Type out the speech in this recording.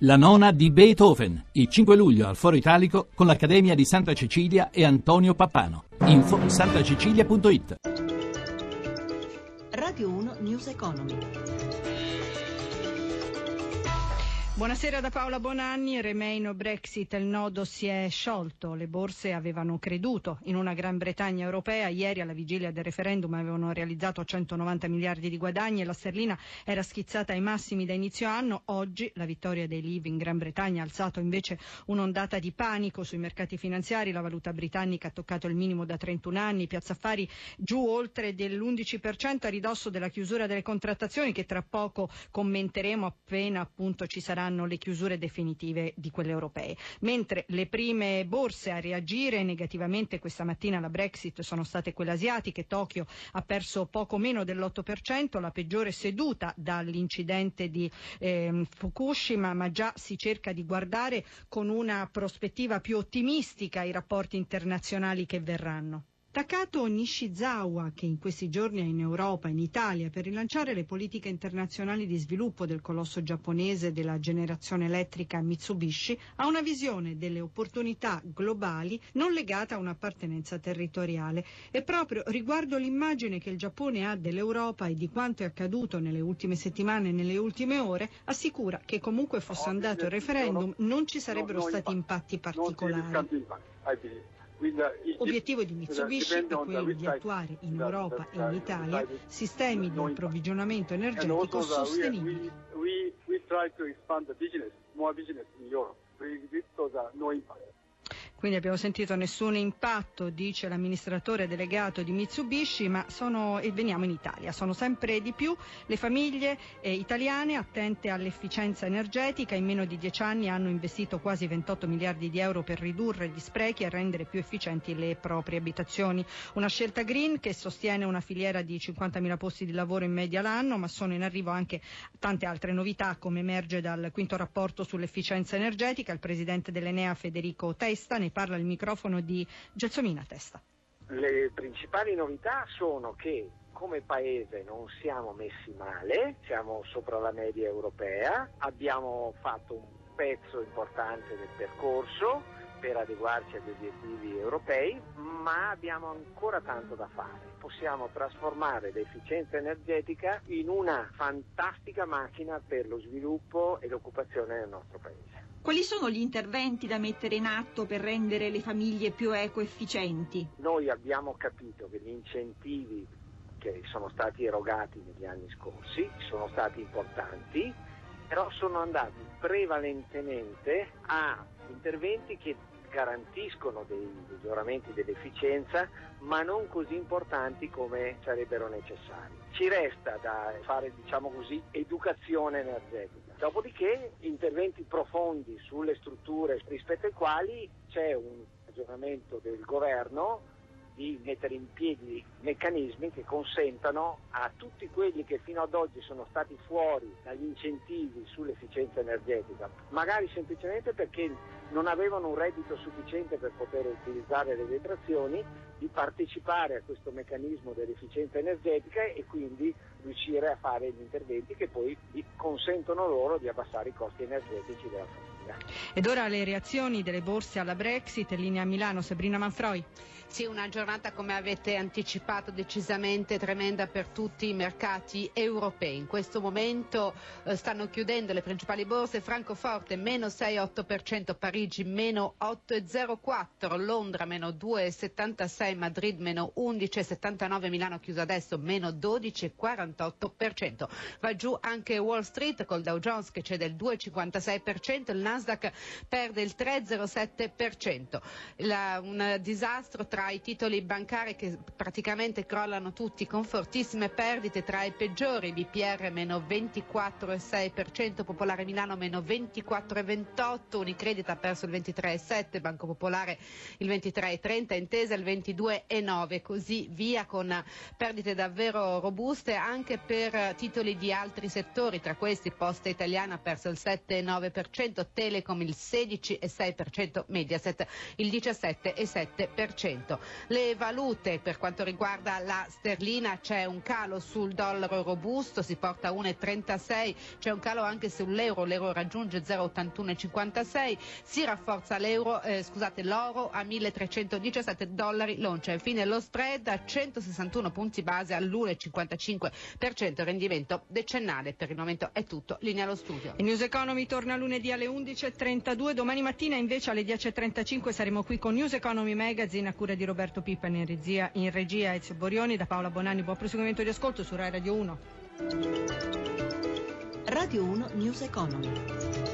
La nona di Beethoven, il 5 luglio al Foro Italico con l'Accademia di Santa Cecilia e Antonio Pappano. Info santacecilia.it Radio 1 News Economy. Buonasera da Paola Bonanni, Remain Brexit, il nodo si è sciolto, le borse avevano creduto. In una Gran Bretagna europea, ieri alla vigilia del referendum avevano realizzato 190 miliardi di guadagni e la sterlina era schizzata ai massimi da inizio anno, oggi la vittoria dei Leave in Gran Bretagna ha alzato invece un'ondata di panico sui mercati finanziari, la valuta britannica ha toccato il minimo da 31 anni, Piazza Affari giù oltre dell'11% a ridosso della chiusura delle contrattazioni che tra poco commenteremo appena appunto ci sarà saranno le chiusure definitive di quelle europee. Mentre le prime borse a reagire negativamente questa mattina alla Brexit sono state quelle asiatiche, Tokyo ha perso poco meno dell'8%, la peggiore seduta dall'incidente di eh, Fukushima, ma già si cerca di guardare con una prospettiva più ottimistica i rapporti internazionali che verranno. Takato Nishizawa, che in questi giorni è in Europa, in Italia, per rilanciare le politiche internazionali di sviluppo del colosso giapponese della generazione elettrica Mitsubishi, ha una visione delle opportunità globali non legata a un'appartenenza territoriale e proprio riguardo l'immagine che il Giappone ha dell'Europa e di quanto è accaduto nelle ultime settimane e nelle ultime ore, assicura che comunque fosse andato il referendum non ci sarebbero stati impatti particolari. Obiettivo di Mitsubishi è quello di attuare in Europa e in Italia sistemi di approvvigionamento energetico sostenibili. Quindi abbiamo sentito nessun impatto, dice l'amministratore delegato di Mitsubishi, ma sono, e veniamo in Italia. Sono sempre di più le famiglie eh, italiane attente all'efficienza energetica. In meno di dieci anni hanno investito quasi 28 miliardi di euro per ridurre gli sprechi e rendere più efficienti le proprie abitazioni. Una scelta green che sostiene una filiera di 50.000 posti di lavoro in media l'anno, ma sono in arrivo anche tante altre novità, come emerge dal quinto rapporto sull'efficienza energetica. Il presidente dell'Enea Federico Testa ne parla il microfono di Gelsomina Testa. Le principali novità sono che come paese non siamo messi male, siamo sopra la media europea, abbiamo fatto un pezzo importante del percorso per adeguarci agli obiettivi europei, ma abbiamo ancora tanto da fare. Possiamo trasformare l'efficienza energetica in una fantastica macchina per lo sviluppo e l'occupazione nel nostro paese. Quali sono gli interventi da mettere in atto per rendere le famiglie più ecoefficienti? Noi abbiamo capito che gli incentivi che sono stati erogati negli anni scorsi sono stati importanti, però sono andati prevalentemente a interventi che garantiscono dei miglioramenti dell'efficienza, ma non così importanti come sarebbero necessari. Ci resta da fare, diciamo così, educazione energetica. Dopodiché interventi profondi sulle strutture rispetto ai quali c'è un ragionamento del governo di mettere in piedi meccanismi che consentano a tutti quelli che fino ad oggi sono stati fuori dagli incentivi sull'efficienza energetica, magari semplicemente perché non avevano un reddito sufficiente per poter utilizzare le detrazioni, di partecipare a questo meccanismo dell'efficienza energetica e quindi riuscire a fare gli interventi che poi consentono loro di abbassare i costi energetici della famiglia. Ed ora le reazioni delle borse alla Brexit, linea Milano, Sabrina Manfroi. Sì, una giornata come avete anticipato decisamente tremenda per tutti i mercati europei. In questo momento eh, stanno chiudendo le principali borse, Francoforte meno 6,8%, Parigi meno 8,04%, Londra meno 2,76%, Madrid meno 11,79%, Milano chiuso adesso meno 12,48%. Va giù anche Wall Street col Dow Jones che cede il 2,56%, il Nasdaq perde il 3,07%. La, un disastro tra i titoli bancari che praticamente crollano tutti con fortissime perdite tra i peggiori, BPR meno 24,6%, Popolare Milano meno 24,28%, Unicredit ha perso il 23,7%, Banco Popolare il 23,30%, Intesa il 22,9%, così via con perdite davvero robuste anche per titoli di altri settori, tra questi Posta Italiana ha perso il 7,9%, Telecom il 16,6%, Mediaset il 17,7%. rendimento. Le valute per quanto riguarda la sterlina c'è un calo sul dollaro robusto, si porta a 1,36, c'è un calo anche sull'euro, l'euro raggiunge 0,8156, si rafforza l'euro, eh, scusate, l'oro a 1317 dollari l'oncia. Infine lo spread a 161 punti base all'1,55% rendimento decennale. Per il momento è tutto, linea allo studio. Il News Economy torna lunedì alle 11.32, domani mattina invece alle 10.35 saremo qui con News Economy Magazine a cura di Roberto Pippa in regia, in regia Ezio Borioni, da Paola Bonanni, buon proseguimento di ascolto su Rai Radio 1. Radio 1 News Economy.